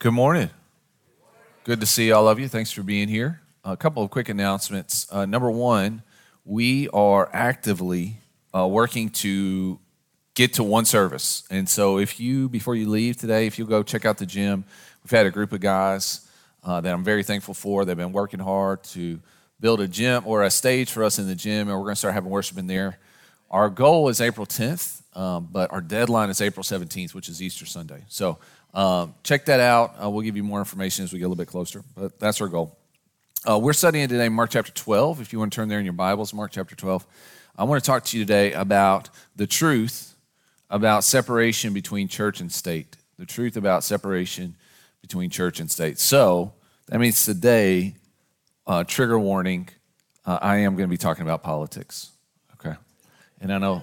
Good morning. Good to see all of you. Thanks for being here. A couple of quick announcements. Uh, number one, we are actively uh, working to get to one service. And so, if you, before you leave today, if you go check out the gym, we've had a group of guys uh, that I'm very thankful for. They've been working hard to build a gym or a stage for us in the gym, and we're going to start having worship in there. Our goal is April 10th, um, but our deadline is April 17th, which is Easter Sunday. So, um, check that out. Uh, we'll give you more information as we get a little bit closer, but that's our goal. Uh, we're studying today Mark chapter 12. If you want to turn there in your Bibles, Mark chapter 12. I want to talk to you today about the truth about separation between church and state. The truth about separation between church and state. So that means today, uh, trigger warning, uh, I am going to be talking about politics. Okay. And I know,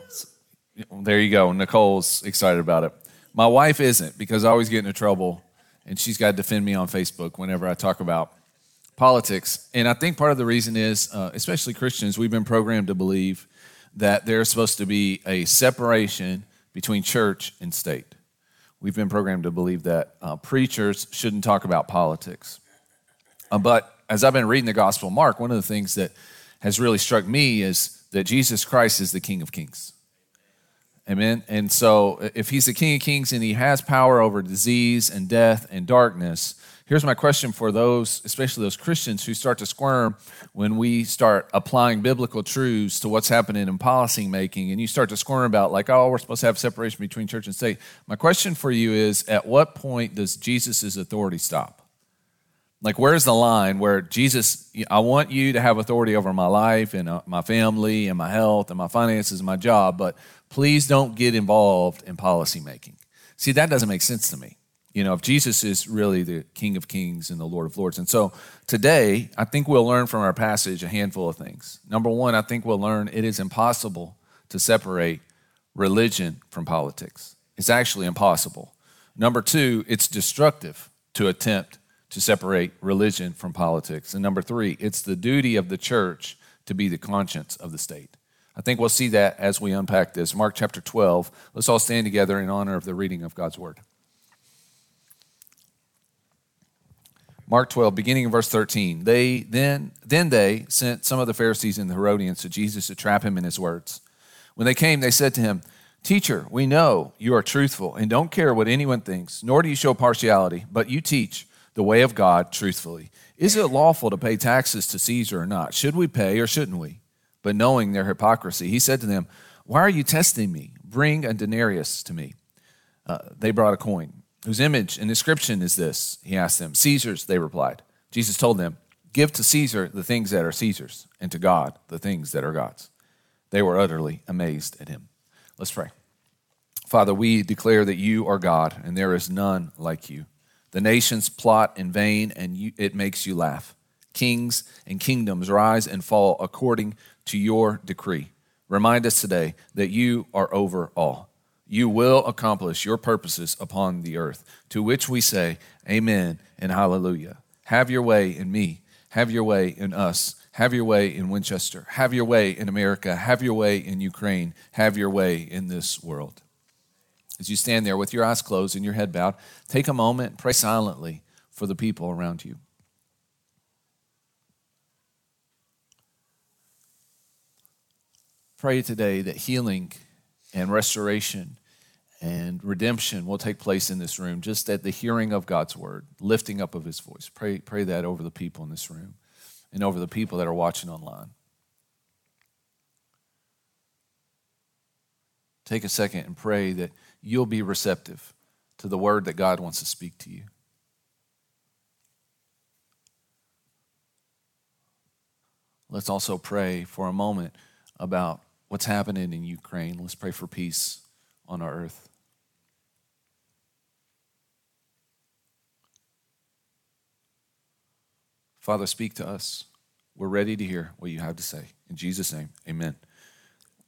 there you go. Nicole's excited about it. My wife isn't because I always get into trouble and she's got to defend me on Facebook whenever I talk about politics. And I think part of the reason is, uh, especially Christians, we've been programmed to believe that there's supposed to be a separation between church and state. We've been programmed to believe that uh, preachers shouldn't talk about politics. Uh, but as I've been reading the Gospel Mark, one of the things that has really struck me is that Jesus Christ is the King of Kings. Amen. And so, if he's the King of Kings and he has power over disease and death and darkness, here's my question for those, especially those Christians who start to squirm when we start applying biblical truths to what's happening in policy making, and you start to squirm about, like, oh, we're supposed to have separation between church and state. My question for you is at what point does Jesus' authority stop? Like, where's the line where Jesus, I want you to have authority over my life and uh, my family and my health and my finances and my job, but please don't get involved in policy making. See, that doesn't make sense to me. You know, if Jesus is really the King of Kings and the Lord of Lords. And so today, I think we'll learn from our passage a handful of things. Number one, I think we'll learn it is impossible to separate religion from politics. It's actually impossible. Number two, it's destructive to attempt to separate religion from politics. And number three, it's the duty of the church to be the conscience of the state. I think we'll see that as we unpack this. Mark chapter 12. Let's all stand together in honor of the reading of God's word. Mark 12, beginning in verse 13. They then then they sent some of the Pharisees and the Herodians to Jesus to trap him in his words. When they came, they said to him, Teacher, we know you are truthful and don't care what anyone thinks, nor do you show partiality, but you teach the way of God truthfully. Is it lawful to pay taxes to Caesar or not? Should we pay or shouldn't we? But knowing their hypocrisy, he said to them, Why are you testing me? Bring a denarius to me. Uh, they brought a coin. Whose image and inscription is this? He asked them. Caesar's, they replied. Jesus told them, Give to Caesar the things that are Caesar's, and to God the things that are God's. They were utterly amazed at him. Let's pray. Father, we declare that you are God, and there is none like you. The nations plot in vain, and you, it makes you laugh. Kings and kingdoms rise and fall according to your decree. Remind us today that you are over all. You will accomplish your purposes upon the earth, to which we say, Amen and Hallelujah. Have your way in me. Have your way in us. Have your way in Winchester. Have your way in America. Have your way in Ukraine. Have your way in this world. As you stand there with your eyes closed and your head bowed, take a moment, pray silently for the people around you. Pray today that healing and restoration and redemption will take place in this room just at the hearing of God's word, lifting up of his voice. Pray, pray that over the people in this room and over the people that are watching online. Take a second and pray that you'll be receptive to the word that God wants to speak to you. Let's also pray for a moment about what's happening in Ukraine. Let's pray for peace on our earth. Father, speak to us. We're ready to hear what you have to say. In Jesus' name, amen.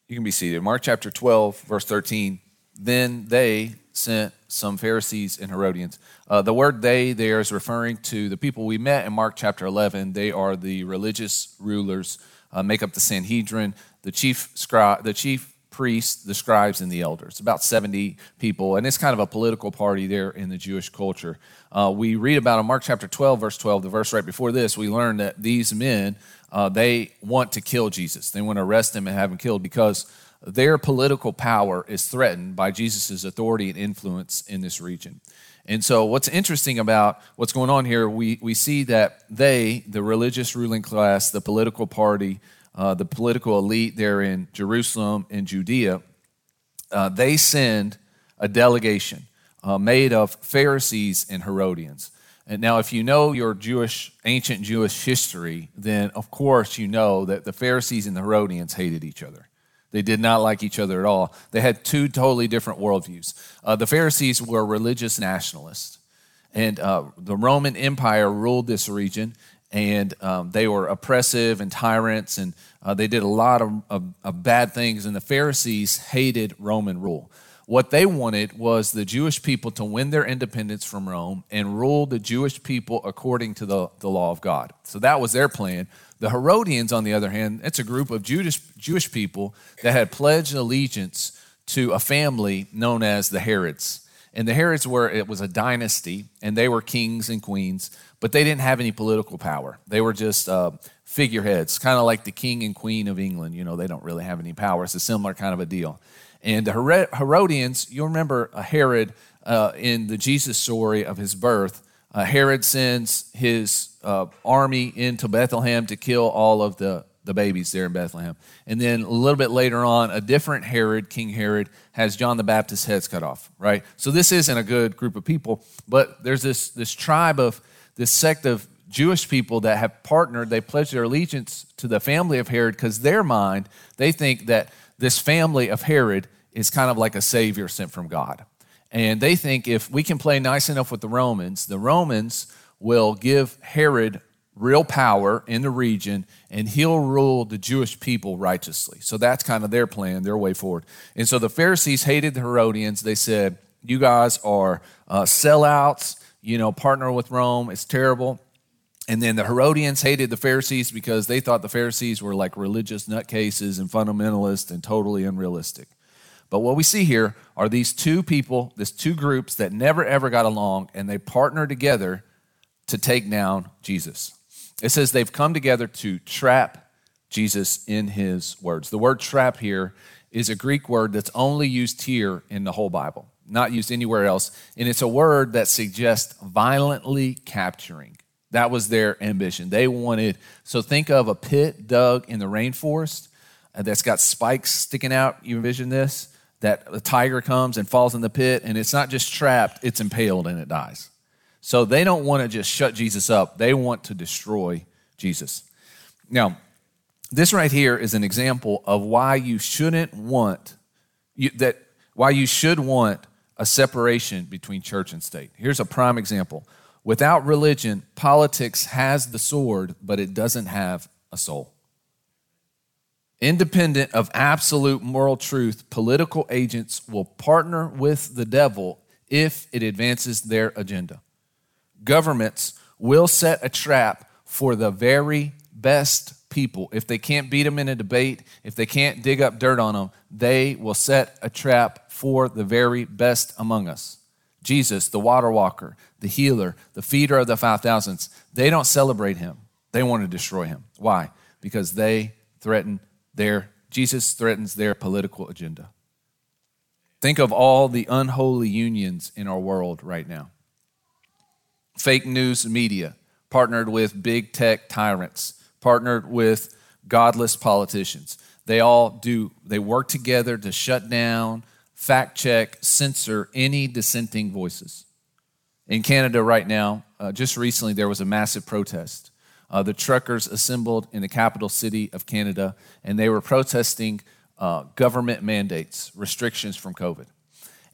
You can be seated. Mark chapter 12, verse 13 then they sent some Pharisees and Herodians. Uh, the word they there is referring to the people we met in Mark chapter 11. They are the religious rulers, uh, make up the Sanhedrin, the chief, scri- the chief priests, the scribes, and the elders, about 70 people. And it's kind of a political party there in the Jewish culture. Uh, we read about in Mark chapter 12, verse 12, the verse right before this, we learn that these men, uh, they want to kill Jesus. They want to arrest him and have him killed because their political power is threatened by Jesus' authority and influence in this region. And so, what's interesting about what's going on here, we, we see that they, the religious ruling class, the political party, uh, the political elite there in Jerusalem and Judea, uh, they send a delegation uh, made of Pharisees and Herodians. And now, if you know your Jewish, ancient Jewish history, then of course you know that the Pharisees and the Herodians hated each other. They did not like each other at all. They had two totally different worldviews. Uh, the Pharisees were religious nationalists, and uh, the Roman Empire ruled this region, and um, they were oppressive and tyrants, and uh, they did a lot of, of, of bad things, and the Pharisees hated Roman rule. What they wanted was the Jewish people to win their independence from Rome and rule the Jewish people according to the, the law of God. So that was their plan. The Herodians, on the other hand, it's a group of Jewish, Jewish people that had pledged allegiance to a family known as the Herods. And the Herods were, it was a dynasty, and they were kings and queens, but they didn't have any political power. They were just uh, figureheads, kind of like the king and queen of England. You know, they don't really have any power. It's a similar kind of a deal. And the Herodians, you'll remember Herod uh, in the Jesus story of his birth. Uh, Herod sends his uh, army into Bethlehem to kill all of the, the babies there in Bethlehem. And then a little bit later on, a different Herod, King Herod, has John the Baptist's heads cut off, right? So this isn't a good group of people, but there's this, this tribe of, this sect of Jewish people that have partnered, they pledged their allegiance to the family of Herod because their mind, they think that this family of Herod is kind of like a savior sent from God. And they think if we can play nice enough with the Romans, the Romans will give Herod real power in the region and he'll rule the Jewish people righteously. So that's kind of their plan, their way forward. And so the Pharisees hated the Herodians. They said, You guys are uh, sellouts, you know, partner with Rome. It's terrible. And then the Herodians hated the Pharisees because they thought the Pharisees were like religious nutcases and fundamentalists and totally unrealistic. But what we see here are these two people, these two groups that never ever got along, and they partner together to take down Jesus. It says they've come together to trap Jesus in his words. The word trap here is a Greek word that's only used here in the whole Bible, not used anywhere else. And it's a word that suggests violently capturing. That was their ambition. They wanted, so think of a pit dug in the rainforest uh, that's got spikes sticking out. You envision this? That a tiger comes and falls in the pit, and it's not just trapped, it's impaled and it dies. So they don't want to just shut Jesus up, they want to destroy Jesus. Now, this right here is an example of why you shouldn't want you, that why you should want a separation between church and state. Here's a prime example. Without religion, politics has the sword, but it doesn't have a soul. Independent of absolute moral truth, political agents will partner with the devil if it advances their agenda. Governments will set a trap for the very best people. If they can't beat them in a debate, if they can't dig up dirt on them, they will set a trap for the very best among us. Jesus, the water walker, the healer, the feeder of the 5,000s, they don't celebrate him. They want to destroy him. Why? Because they threaten their, Jesus threatens their political agenda. Think of all the unholy unions in our world right now. Fake news media partnered with big tech tyrants, partnered with godless politicians. They all do, they work together to shut down, fact check, censor any dissenting voices. In Canada, right now, uh, just recently, there was a massive protest. Uh, the truckers assembled in the capital city of Canada, and they were protesting uh, government mandates, restrictions from COVID.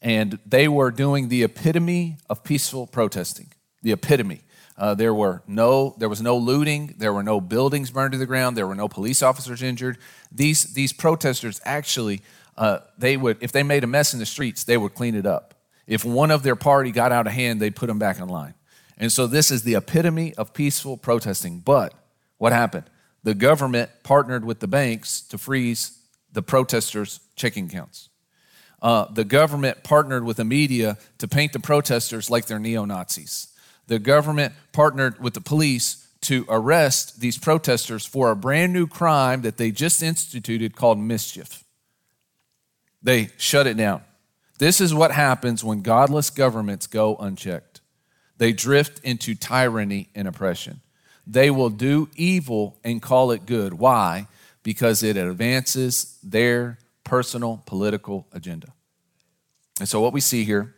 And they were doing the epitome of peaceful protesting. The epitome. Uh, there were no, there was no looting. There were no buildings burned to the ground. There were no police officers injured. These these protesters actually, uh, they would if they made a mess in the streets, they would clean it up. If one of their party got out of hand, they'd put them back in line. And so this is the epitome of peaceful protesting. But what happened? The government partnered with the banks to freeze the protesters' checking accounts. Uh, the government partnered with the media to paint the protesters like they're neo Nazis. The government partnered with the police to arrest these protesters for a brand new crime that they just instituted called mischief. They shut it down. This is what happens when godless governments go unchecked. They drift into tyranny and oppression. They will do evil and call it good. Why? Because it advances their personal political agenda. And so, what we see here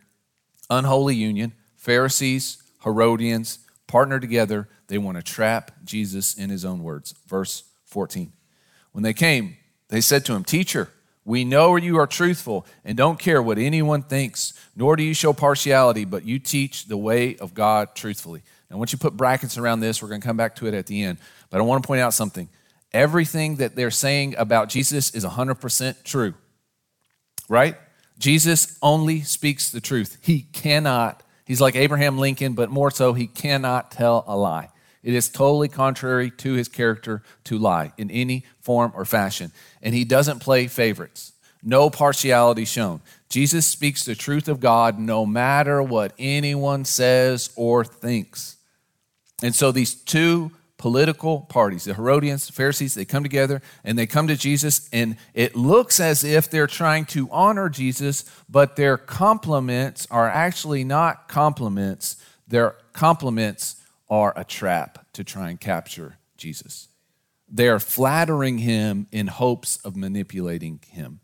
unholy union, Pharisees, Herodians partner together. They want to trap Jesus in his own words. Verse 14. When they came, they said to him, Teacher, we know you are truthful and don't care what anyone thinks, nor do you show partiality, but you teach the way of God truthfully. Now, once you put brackets around this, we're going to come back to it at the end. But I want to point out something. Everything that they're saying about Jesus is 100% true, right? Jesus only speaks the truth. He cannot, he's like Abraham Lincoln, but more so, he cannot tell a lie. It is totally contrary to his character to lie in any form or fashion. And he doesn't play favorites, no partiality shown. Jesus speaks the truth of God no matter what anyone says or thinks. And so these two political parties, the Herodians, the Pharisees, they come together and they come to Jesus, and it looks as if they're trying to honor Jesus, but their compliments are actually not compliments. Their compliments are a trap to try and capture Jesus. They are flattering him in hopes of manipulating him,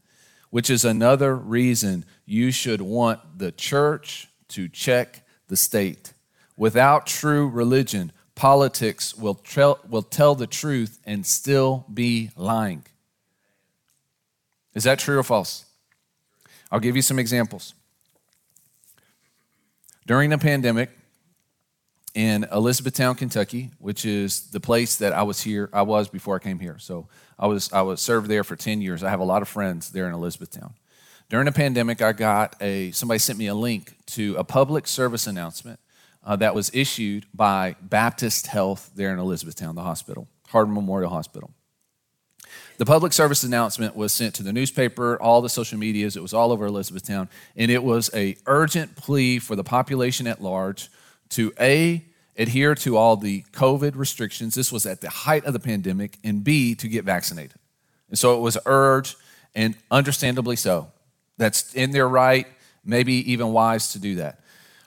which is another reason you should want the church to check the state. Without true religion, politics will, tra- will tell the truth and still be lying. Is that true or false? I'll give you some examples. During the pandemic, in Elizabethtown, Kentucky, which is the place that I was here. I was before I came here. So I was I was served there for 10 years. I have a lot of friends there in Elizabethtown. During the pandemic, I got a somebody sent me a link to a public service announcement uh, that was issued by Baptist Health there in Elizabethtown, the hospital, Hardin Memorial Hospital. The public service announcement was sent to the newspaper, all the social medias. It was all over Elizabethtown, and it was a urgent plea for the population at large to A, adhere to all the COVID restrictions. This was at the height of the pandemic, and B, to get vaccinated. And so it was urged, and understandably so. That's in their right, maybe even wise to do that.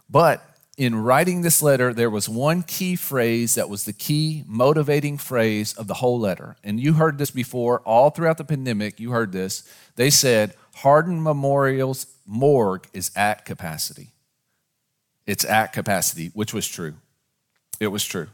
But in writing this letter, there was one key phrase that was the key motivating phrase of the whole letter. And you heard this before, all throughout the pandemic, you heard this. They said, Hardin Memorial's morgue is at capacity. It's at capacity, which was true. It was true.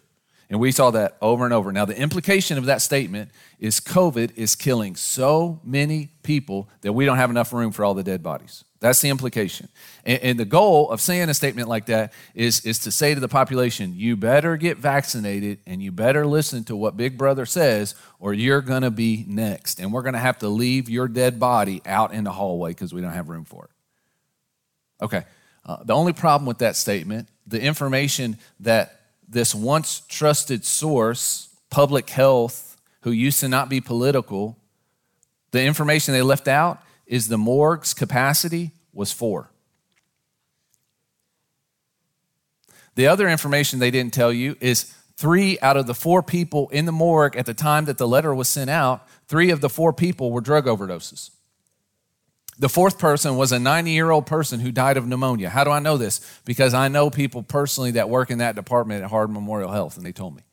And we saw that over and over. Now, the implication of that statement is COVID is killing so many people that we don't have enough room for all the dead bodies. That's the implication. And, and, the goal of saying a statement like that is, is to say to the population, you better get vaccinated and you better listen to what Big Brother says, or you're going to be next. And we're going to have to leave your dead body out in the hallway because we don't have room for it. Okay. Uh, the only problem with that statement, the information that this once trusted source, public health, who used to not be political, the information they left out is the morgue's capacity was four. The other information they didn't tell you is three out of the four people in the morgue at the time that the letter was sent out, three of the four people were drug overdoses. The fourth person was a 90 year old person who died of pneumonia. How do I know this? Because I know people personally that work in that department at Hardin Memorial Health, and they told me.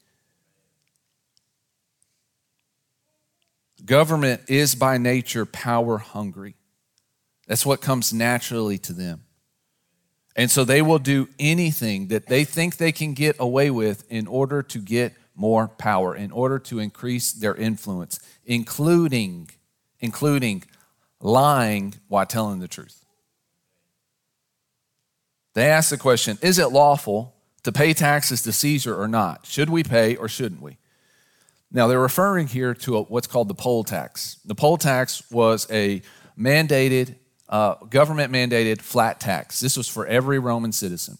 Government is by nature power hungry. That's what comes naturally to them. And so they will do anything that they think they can get away with in order to get more power, in order to increase their influence, including including lying while telling the truth. They ask the question Is it lawful to pay taxes to Caesar or not? Should we pay or shouldn't we? Now, they're referring here to a, what's called the poll tax. The poll tax was a mandated, uh, government mandated flat tax. This was for every Roman citizen.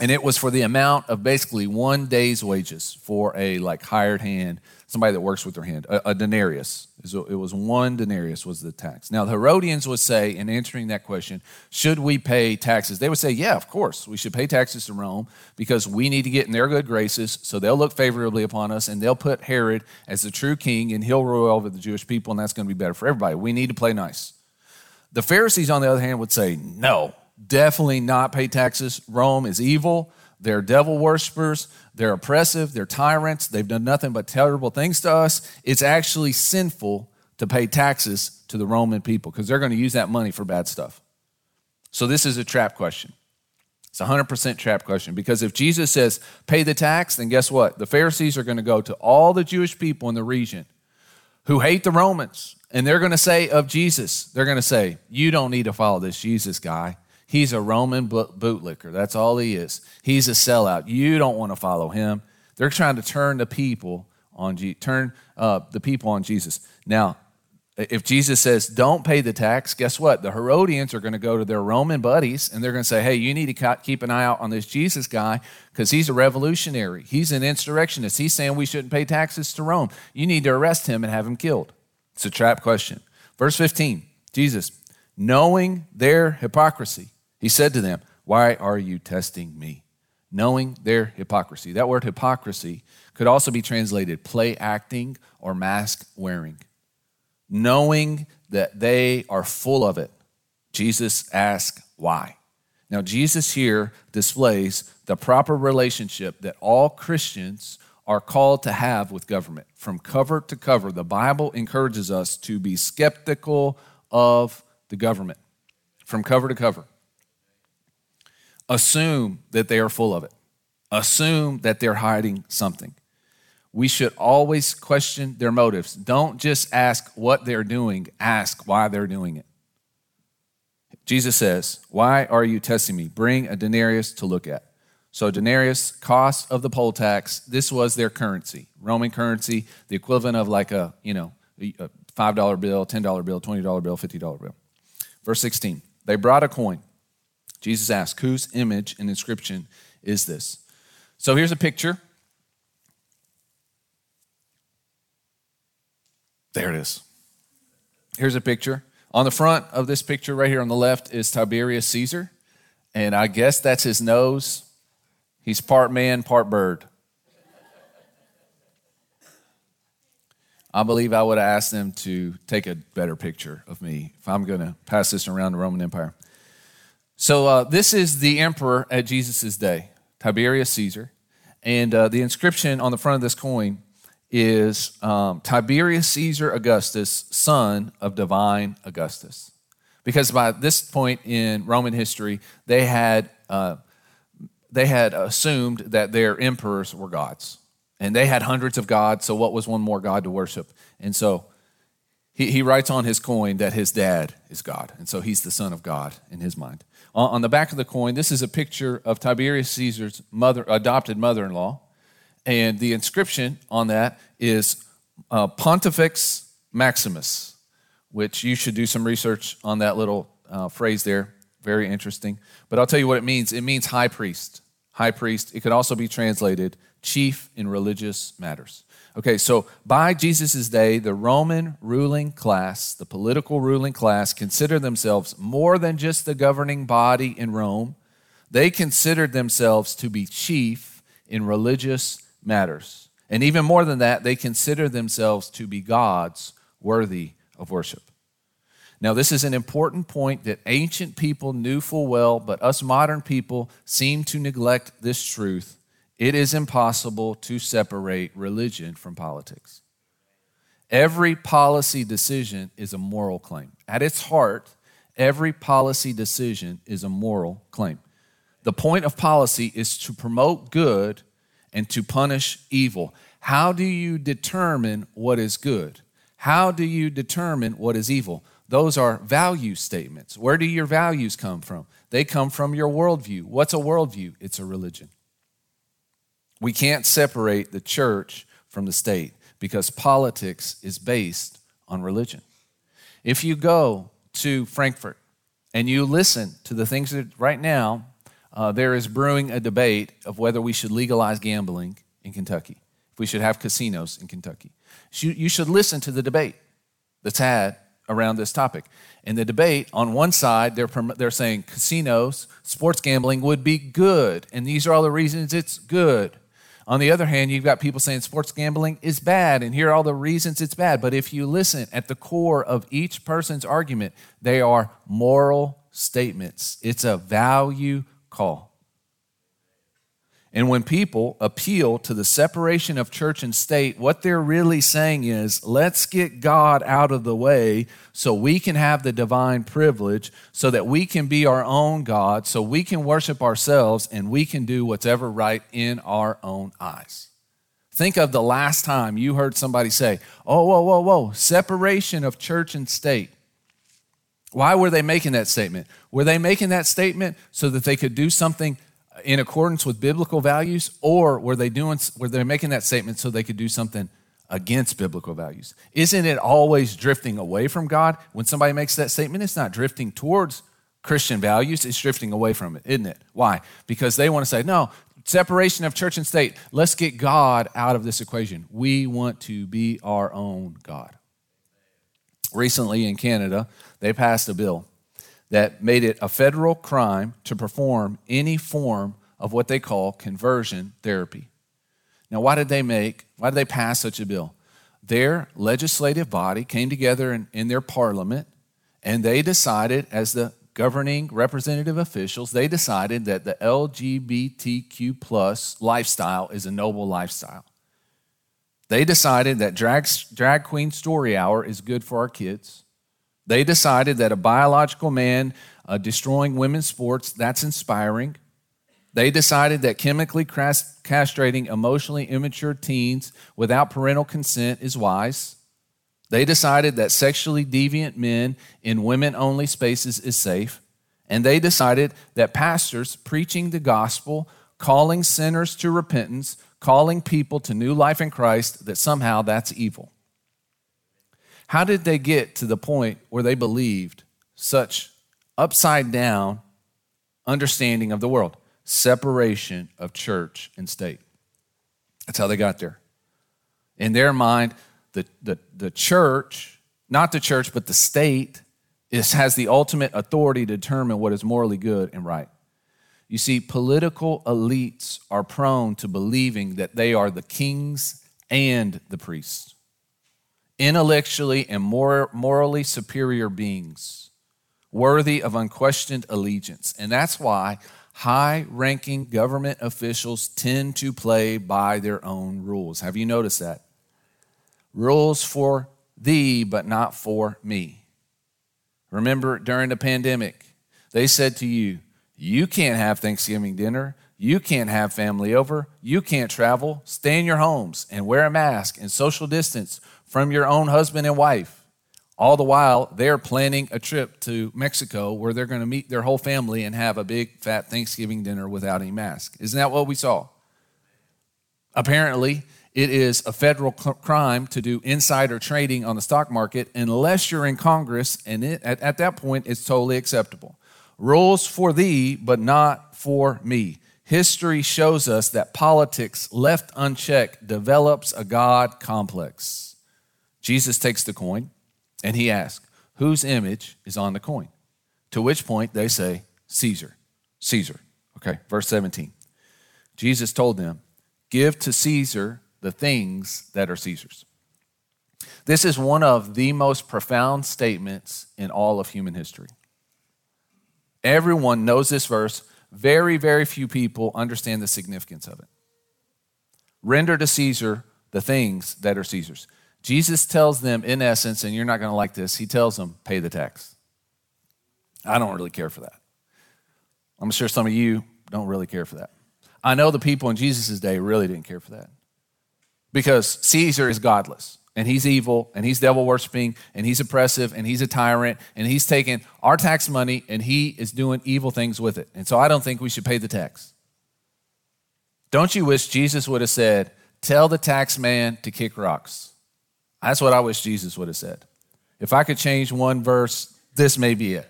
and it was for the amount of basically one day's wages for a like hired hand somebody that works with their hand a, a denarius. It was one denarius was the tax. Now the herodians would say in answering that question should we pay taxes? They would say yeah of course we should pay taxes to rome because we need to get in their good graces. So they'll look favorably upon us and they'll put herod as the true king and he'll rule over the jewish people and that's going to be better for everybody. We need to play nice. The pharisees on the other hand would say no definitely not pay taxes. Rome is evil. They're devil worshippers. They're oppressive. They're tyrants. They've done nothing but terrible things to us. It's actually sinful to pay taxes to the Roman people because they're going to use that money for bad stuff. So this is a trap question. It's a 100% trap question because if Jesus says pay the tax, then guess what? The Pharisees are going to go to all the Jewish people in the region who hate the Romans and they're going to say of Jesus, they're going to say, You don't need to follow this Jesus guy. He's a Roman bootlicker. That's all he is. He's a sellout. You don't want to follow him. They're trying to turn the people on turn uh, the people on Jesus. Now, if Jesus says don't pay the tax, guess what? The Herodians are going to go to their Roman buddies and they're going to say, "Hey, you need to keep an eye out on this Jesus guy because he's a revolutionary. He's an insurrectionist. He's saying we shouldn't pay taxes to Rome. You need to arrest him and have him killed." It's a trap question. Verse 15. Jesus, knowing their hypocrisy, he said to them, Why are you testing me? Knowing their hypocrisy. That word hypocrisy could also be translated play acting or mask wearing. Knowing that they are full of it, Jesus asked why. Now, Jesus here displays the proper relationship that all Christians are called to have with government. From cover to cover, the Bible encourages us to be skeptical of the government. From cover to cover assume that they are full of it, assume that they're hiding something. We should always question their motives. Don't just ask what they're doing, ask why they're doing it. Jesus says, Why are you testing me? Bring a denarius to look at. So, denarius, cost of the poll tax, this was their currency, Roman currency, the equivalent of like a, you know, a $5 bill, $10 bill, $20 bill, $50 bill. Verse 16, they brought a coin Jesus asked, Whose image and inscription is this? So here's a picture. There it is. Here's a picture. On the front of this picture, right here on the left, is Tiberius Caesar. And I guess that's his nose. He's part man, part bird. I believe I would have asked them to take a better picture of me if I'm going to pass this around the Roman Empire. So, uh, this is the emperor at Jesus' day, Tiberius Caesar. And uh, the inscription on the front of this coin is um, Tiberius Caesar Augustus, son of divine Augustus. Because by this point in Roman history, they had, uh, they had assumed that their emperors were gods. And they had hundreds of gods, so what was one more god to worship? And so he, he writes on his coin that his dad is God. And so he's the son of God in his mind. On the back of the coin, this is a picture of Tiberius Caesar's mother, adopted mother in law. And the inscription on that is uh, Pontifex Maximus, which you should do some research on that little uh, phrase there. Very interesting. But I'll tell you what it means it means high priest. High priest. It could also be translated chief in religious matters. Okay, so by Jesus' day, the Roman ruling class, the political ruling class, considered themselves more than just the governing body in Rome. They considered themselves to be chief in religious matters. And even more than that, they considered themselves to be gods worthy of worship. Now, this is an important point that ancient people knew full well, but us modern people seem to neglect this truth it is impossible to separate religion from politics. Every policy decision is a moral claim. At its heart, every policy decision is a moral claim. The point of policy is to promote good and to punish evil. How do you determine what is good? How do you determine what is evil? Those are value statements. Where do your values come from? They come from your worldview. What's a worldview? It's a religion. We can't separate the church from the state because politics is based on religion. If you go to Frankfort and you listen to the things that right now uh, there is brewing a debate of whether we should legalize gambling in Kentucky, if we should have casinos in Kentucky. You should listen to the debate that's had around this topic. In the debate, on one side, they're, they're saying casinos, sports gambling would be good, and these are all the reasons it's good. On the other hand, you've got people saying sports gambling is bad, and here are all the reasons it's bad. But if you listen at the core of each person's argument, they are moral statements. It's a value call. And when people appeal to the separation of church and state, what they're really saying is, let's get God out of the way so we can have the divine privilege, so that we can be our own God, so we can worship ourselves and we can do what's ever right in our own eyes. Think of the last time you heard somebody say, oh, whoa, whoa, whoa, separation of church and state. Why were they making that statement? Were they making that statement so that they could do something in accordance with biblical values, or were they doing were they making that statement so they could do something against biblical values? Isn't it always drifting away from God? When somebody makes that statement, it's not drifting towards Christian values, it's drifting away from it, isn't it? Why? Because they want to say, no, separation of church and state. Let's get God out of this equation. We want to be our own God. Recently in Canada, they passed a bill that made it a federal crime to perform any form of what they call conversion therapy. Now, why did they make, why did they pass such a bill? Their legislative body came together in, in their parliament and they decided, as the governing representative officials, they decided that the LGBTQ plus lifestyle is a noble lifestyle. They decided that drag, drag queen story hour is good for our kids. They decided that a biological man uh, destroying women's sports, that's inspiring. They decided that chemically castrating emotionally immature teens without parental consent is wise. They decided that sexually deviant men in women only spaces is safe. And they decided that pastors preaching the gospel, calling sinners to repentance, calling people to new life in Christ, that somehow that's evil. How did they get to the point where they believed such upside down understanding of the world? Separation of church and state. That's how they got there. In their mind, the, the, the church, not the church, but the state, is, has the ultimate authority to determine what is morally good and right. You see, political elites are prone to believing that they are the kings and the priests intellectually and more, morally superior beings, worthy of unquestioned allegiance. And that's why high ranking government officials tend to play by their own rules. Have you noticed that? Rules for thee, but not for me. Remember during the pandemic, they said to you, You can't have Thanksgiving dinner. You can't have family over. You can't travel. Stay in your homes and wear a mask and social distance from your own husband and wife. All the while, they're planning a trip to Mexico where they're going to meet their whole family and have a big fat Thanksgiving dinner without any mask. Isn't that what we saw? Apparently, it is a federal crime to do insider trading on the stock market unless you're in Congress, and it, at, at that point, it's totally acceptable. Rules for thee, but not for me. History shows us that politics, left unchecked, develops a God complex. Jesus takes the coin and he asks, Whose image is on the coin? To which point they say, Caesar. Caesar. Okay, verse 17. Jesus told them, Give to Caesar the things that are Caesar's. This is one of the most profound statements in all of human history. Everyone knows this verse. Very, very few people understand the significance of it. Render to Caesar the things that are Caesar's. Jesus tells them, in essence, and you're not going to like this, he tells them, pay the tax. I don't really care for that. I'm sure some of you don't really care for that. I know the people in Jesus' day really didn't care for that because Caesar is godless and he's evil and he's devil worshiping and he's oppressive and he's a tyrant and he's taking our tax money and he is doing evil things with it. And so I don't think we should pay the tax. Don't you wish Jesus would have said, Tell the tax man to kick rocks? That's what I wish Jesus would have said. If I could change one verse, this may be it.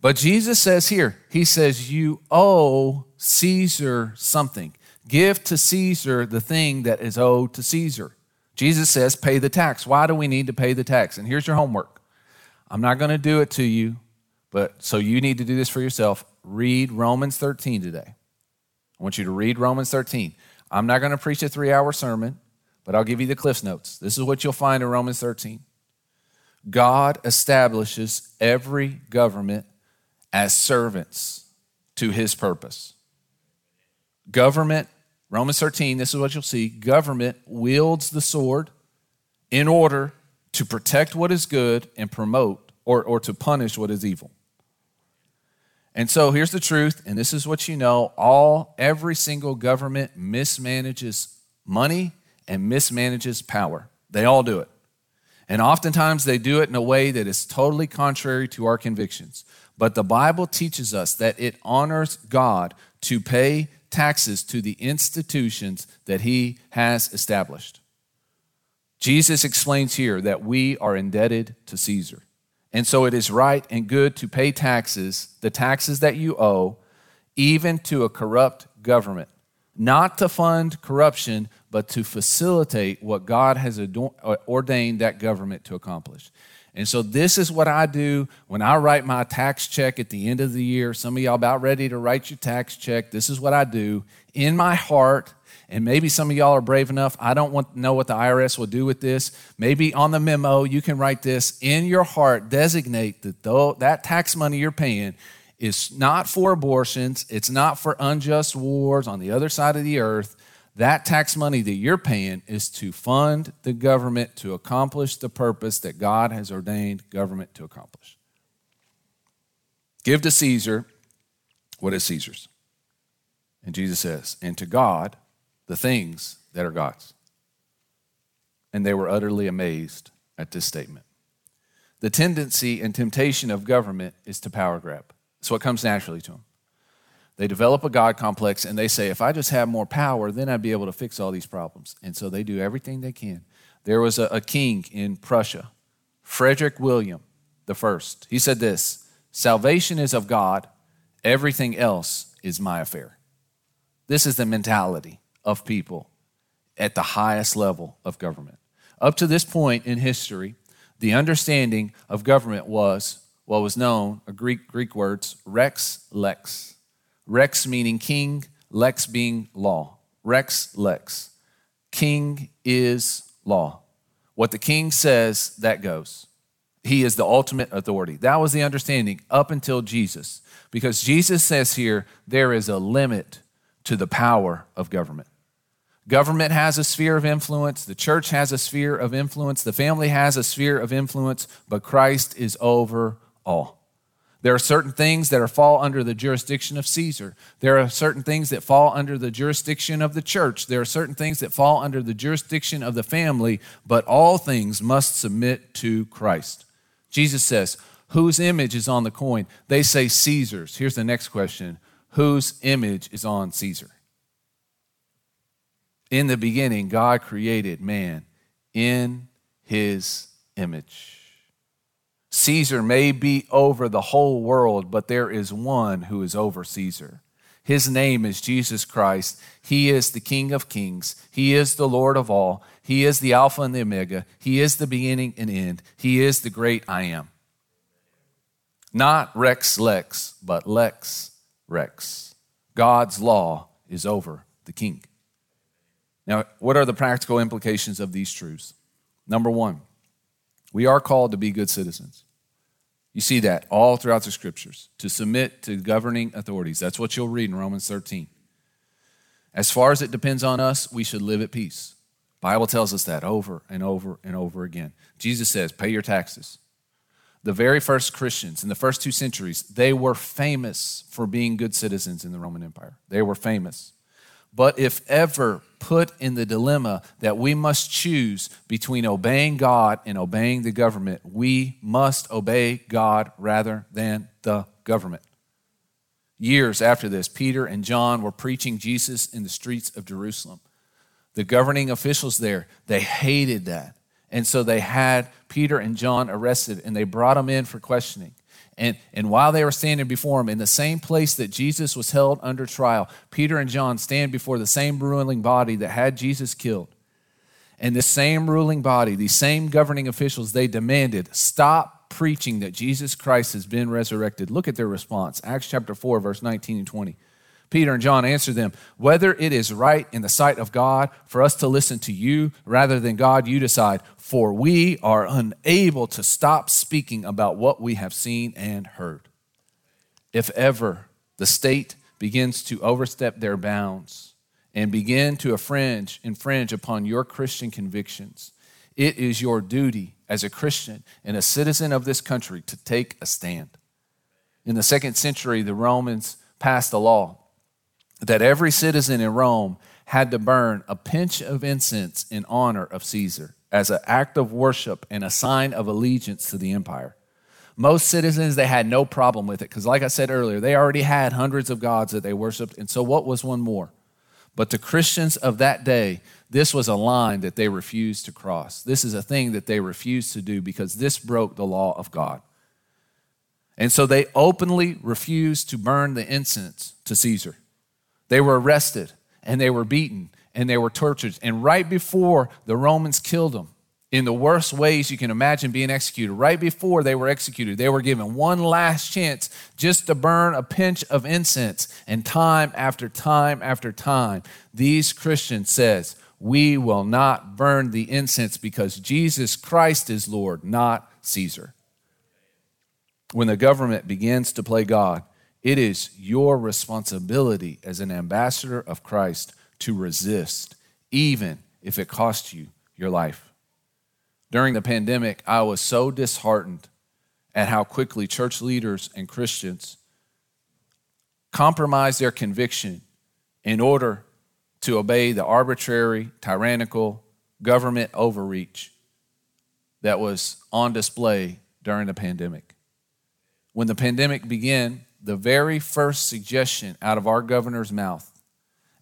But Jesus says here, He says, You owe Caesar something. Give to Caesar the thing that is owed to Caesar. Jesus says, Pay the tax. Why do we need to pay the tax? And here's your homework. I'm not going to do it to you, but so you need to do this for yourself. Read Romans 13 today. I want you to read Romans 13. I'm not going to preach a three hour sermon, but I'll give you the Cliff Notes. This is what you'll find in Romans 13. God establishes every government as servants to his purpose. Government, Romans 13, this is what you'll see government wields the sword in order to protect what is good and promote or, or to punish what is evil. And so here's the truth, and this is what you know all every single government mismanages money and mismanages power. They all do it. And oftentimes they do it in a way that is totally contrary to our convictions. But the Bible teaches us that it honors God to pay taxes to the institutions that he has established. Jesus explains here that we are indebted to Caesar. And so it is right and good to pay taxes, the taxes that you owe, even to a corrupt government, not to fund corruption, but to facilitate what God has uh, ordained that government to accomplish. And so this is what I do when I write my tax check at the end of the year. Some of y'all about ready to write your tax check. This is what I do in my heart. And maybe some of y'all are brave enough. I don't want know what the IRS will do with this. Maybe on the memo, you can write this in your heart, designate that though that tax money you're paying is not for abortions, it's not for unjust wars on the other side of the earth. That tax money that you're paying is to fund the government to accomplish the purpose that God has ordained government to accomplish. Give to Caesar what is Caesar's. And Jesus says, and to God the things that are God's. And they were utterly amazed at this statement. The tendency and temptation of government is to power grab. It's what comes naturally to them. They develop a God complex and they say, if I just have more power, then I'd be able to fix all these problems. And so they do everything they can. There was a, a king in Prussia, Frederick William the First. He said this Salvation is of God, everything else is my affair. This is the mentality of people at the highest level of government. Up to this point in history, the understanding of government was what was known, a Greek, Greek words, rex lex. Rex meaning king, lex being law. Rex, lex. King is law. What the king says, that goes. He is the ultimate authority. That was the understanding up until Jesus. Because Jesus says here, there is a limit to the power of government. Government has a sphere of influence, the church has a sphere of influence, the family has a sphere of influence, but Christ is over all. There are certain things that are fall under the jurisdiction of Caesar. There are certain things that fall under the jurisdiction of the church. There are certain things that fall under the jurisdiction of the family, but all things must submit to Christ. Jesus says, Whose image is on the coin? They say Caesar's. Here's the next question Whose image is on Caesar? In the beginning, God created man in his image. Caesar may be over the whole world, but there is one who is over Caesar. His name is Jesus Christ. He is the King of kings. He is the Lord of all. He is the Alpha and the Omega. He is the beginning and end. He is the great I am. Not Rex Lex, but Lex Rex. God's law is over the king. Now, what are the practical implications of these truths? Number one, we are called to be good citizens. You see that all throughout the scriptures to submit to governing authorities. That's what you'll read in Romans 13. As far as it depends on us, we should live at peace. Bible tells us that over and over and over again. Jesus says, "Pay your taxes." The very first Christians in the first 2 centuries, they were famous for being good citizens in the Roman Empire. They were famous. But if ever put in the dilemma that we must choose between obeying God and obeying the government, we must obey God rather than the government. Years after this, Peter and John were preaching Jesus in the streets of Jerusalem. The governing officials there, they hated that. And so they had Peter and John arrested and they brought them in for questioning. And, and while they were standing before him, in the same place that Jesus was held under trial, Peter and John stand before the same ruling body that had Jesus killed. And this same ruling body, these same governing officials, they demanded, stop preaching that Jesus Christ has been resurrected. Look at their response. Acts chapter 4, verse 19 and 20. Peter and John answered them, Whether it is right in the sight of God for us to listen to you rather than God, you decide. For we are unable to stop speaking about what we have seen and heard. If ever the state begins to overstep their bounds and begin to infringe, infringe upon your Christian convictions, it is your duty as a Christian and a citizen of this country to take a stand. In the second century, the Romans passed a law that every citizen in Rome had to burn a pinch of incense in honor of Caesar as an act of worship and a sign of allegiance to the empire. Most citizens, they had no problem with it because, like I said earlier, they already had hundreds of gods that they worshiped. And so, what was one more? But to Christians of that day, this was a line that they refused to cross. This is a thing that they refused to do because this broke the law of God. And so they openly refused to burn the incense to Caesar. They were arrested and they were beaten and they were tortured. And right before the Romans killed them, in the worst ways you can imagine being executed, right before they were executed, they were given one last chance just to burn a pinch of incense. And time after time after time, these Christians says, we will not burn the incense because Jesus Christ is Lord, not Caesar. When the government begins to play God, it is your responsibility as an ambassador of Christ to resist, even if it costs you your life. During the pandemic, I was so disheartened at how quickly church leaders and Christians compromised their conviction in order to obey the arbitrary, tyrannical government overreach that was on display during the pandemic. When the pandemic began, the very first suggestion out of our governor's mouth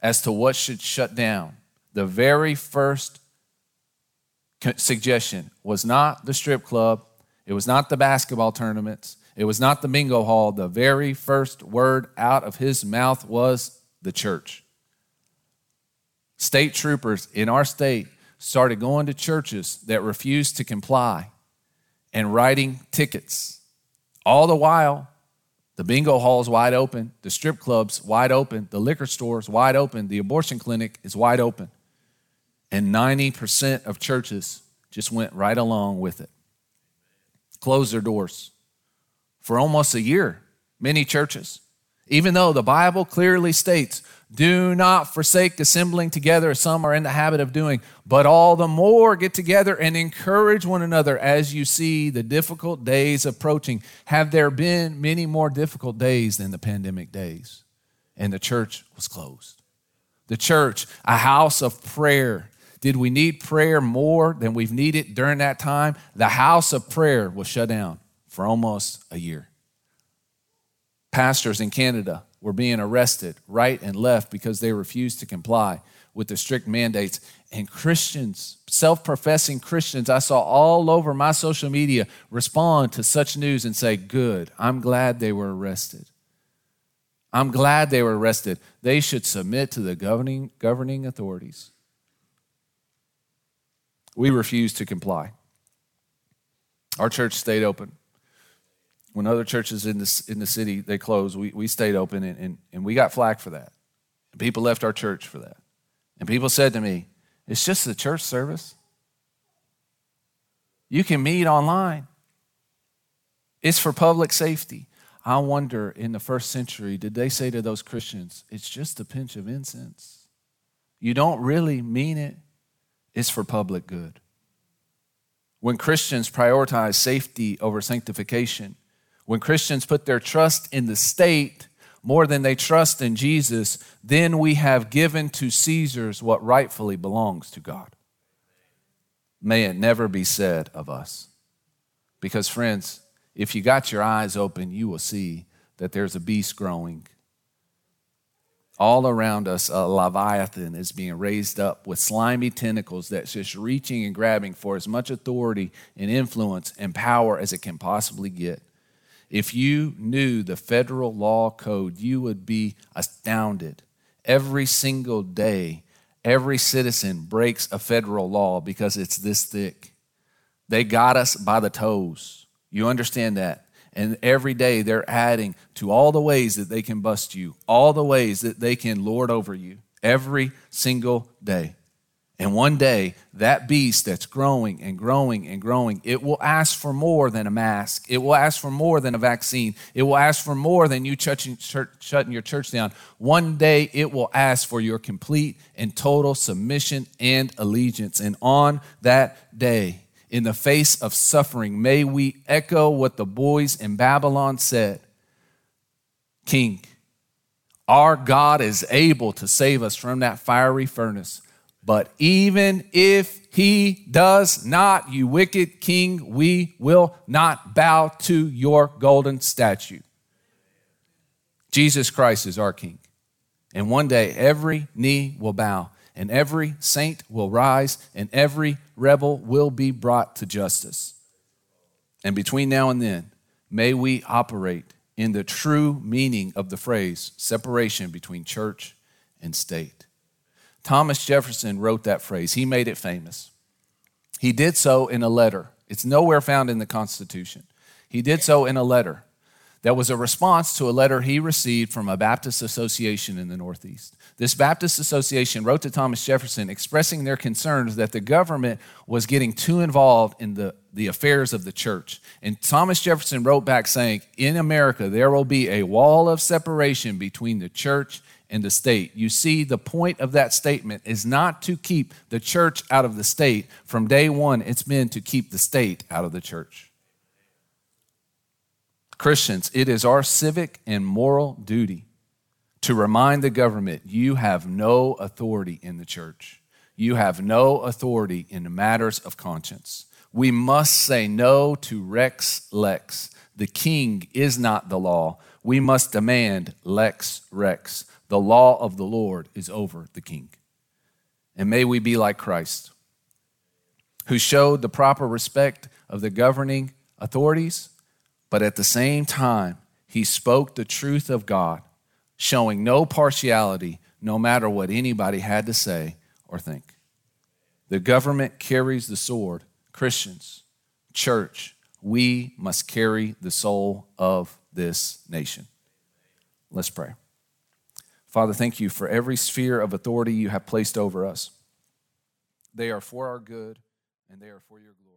as to what should shut down, the very first suggestion was not the strip club, it was not the basketball tournaments, it was not the bingo hall. The very first word out of his mouth was the church. State troopers in our state started going to churches that refused to comply and writing tickets. All the while, the bingo hall's wide open, the strip club's wide open, the liquor store's wide open, the abortion clinic is wide open. And 90% of churches just went right along with it. Closed their doors. For almost a year, many churches, even though the Bible clearly states do not forsake assembling together, as some are in the habit of doing, but all the more get together and encourage one another as you see the difficult days approaching. Have there been many more difficult days than the pandemic days? And the church was closed. The church, a house of prayer. Did we need prayer more than we've needed during that time? The house of prayer was shut down for almost a year. Pastors in Canada were being arrested right and left because they refused to comply with the strict mandates. And Christians, self professing Christians, I saw all over my social media respond to such news and say, Good, I'm glad they were arrested. I'm glad they were arrested. They should submit to the governing, governing authorities. We refused to comply. Our church stayed open when other churches in the, in the city they closed we, we stayed open and, and, and we got flack for that. And people left our church for that. And people said to me it's just a church service. You can meet online. It's for public safety. I wonder in the first century did they say to those christians it's just a pinch of incense. You don't really mean it. It's for public good. When christians prioritize safety over sanctification when Christians put their trust in the state more than they trust in Jesus, then we have given to Caesar's what rightfully belongs to God. May it never be said of us. Because, friends, if you got your eyes open, you will see that there's a beast growing. All around us, a leviathan is being raised up with slimy tentacles that's just reaching and grabbing for as much authority and influence and power as it can possibly get. If you knew the federal law code, you would be astounded. Every single day, every citizen breaks a federal law because it's this thick. They got us by the toes. You understand that? And every day they're adding to all the ways that they can bust you, all the ways that they can lord over you, every single day. And one day, that beast that's growing and growing and growing, it will ask for more than a mask. It will ask for more than a vaccine. It will ask for more than you shutting your church down. One day, it will ask for your complete and total submission and allegiance. And on that day, in the face of suffering, may we echo what the boys in Babylon said King, our God is able to save us from that fiery furnace. But even if he does not, you wicked king, we will not bow to your golden statue. Jesus Christ is our king. And one day every knee will bow, and every saint will rise, and every rebel will be brought to justice. And between now and then, may we operate in the true meaning of the phrase separation between church and state. Thomas Jefferson wrote that phrase, he made it famous. He did so in a letter. It's nowhere found in the Constitution. He did so in a letter that was a response to a letter he received from a Baptist association in the Northeast. This Baptist association wrote to Thomas Jefferson expressing their concerns that the government was getting too involved in the, the affairs of the church. And Thomas Jefferson wrote back saying, In America, there will be a wall of separation between the church in the state. You see, the point of that statement is not to keep the church out of the state. From day one, it's been to keep the state out of the church. Christians, it is our civic and moral duty to remind the government you have no authority in the church. You have no authority in matters of conscience. We must say no to Rex Lex. The king is not the law. We must demand Lex Rex. The law of the Lord is over the king. And may we be like Christ, who showed the proper respect of the governing authorities, but at the same time, he spoke the truth of God, showing no partiality no matter what anybody had to say or think. The government carries the sword. Christians, church, we must carry the soul of this nation. Let's pray. Father, thank you for every sphere of authority you have placed over us. They are for our good and they are for your glory.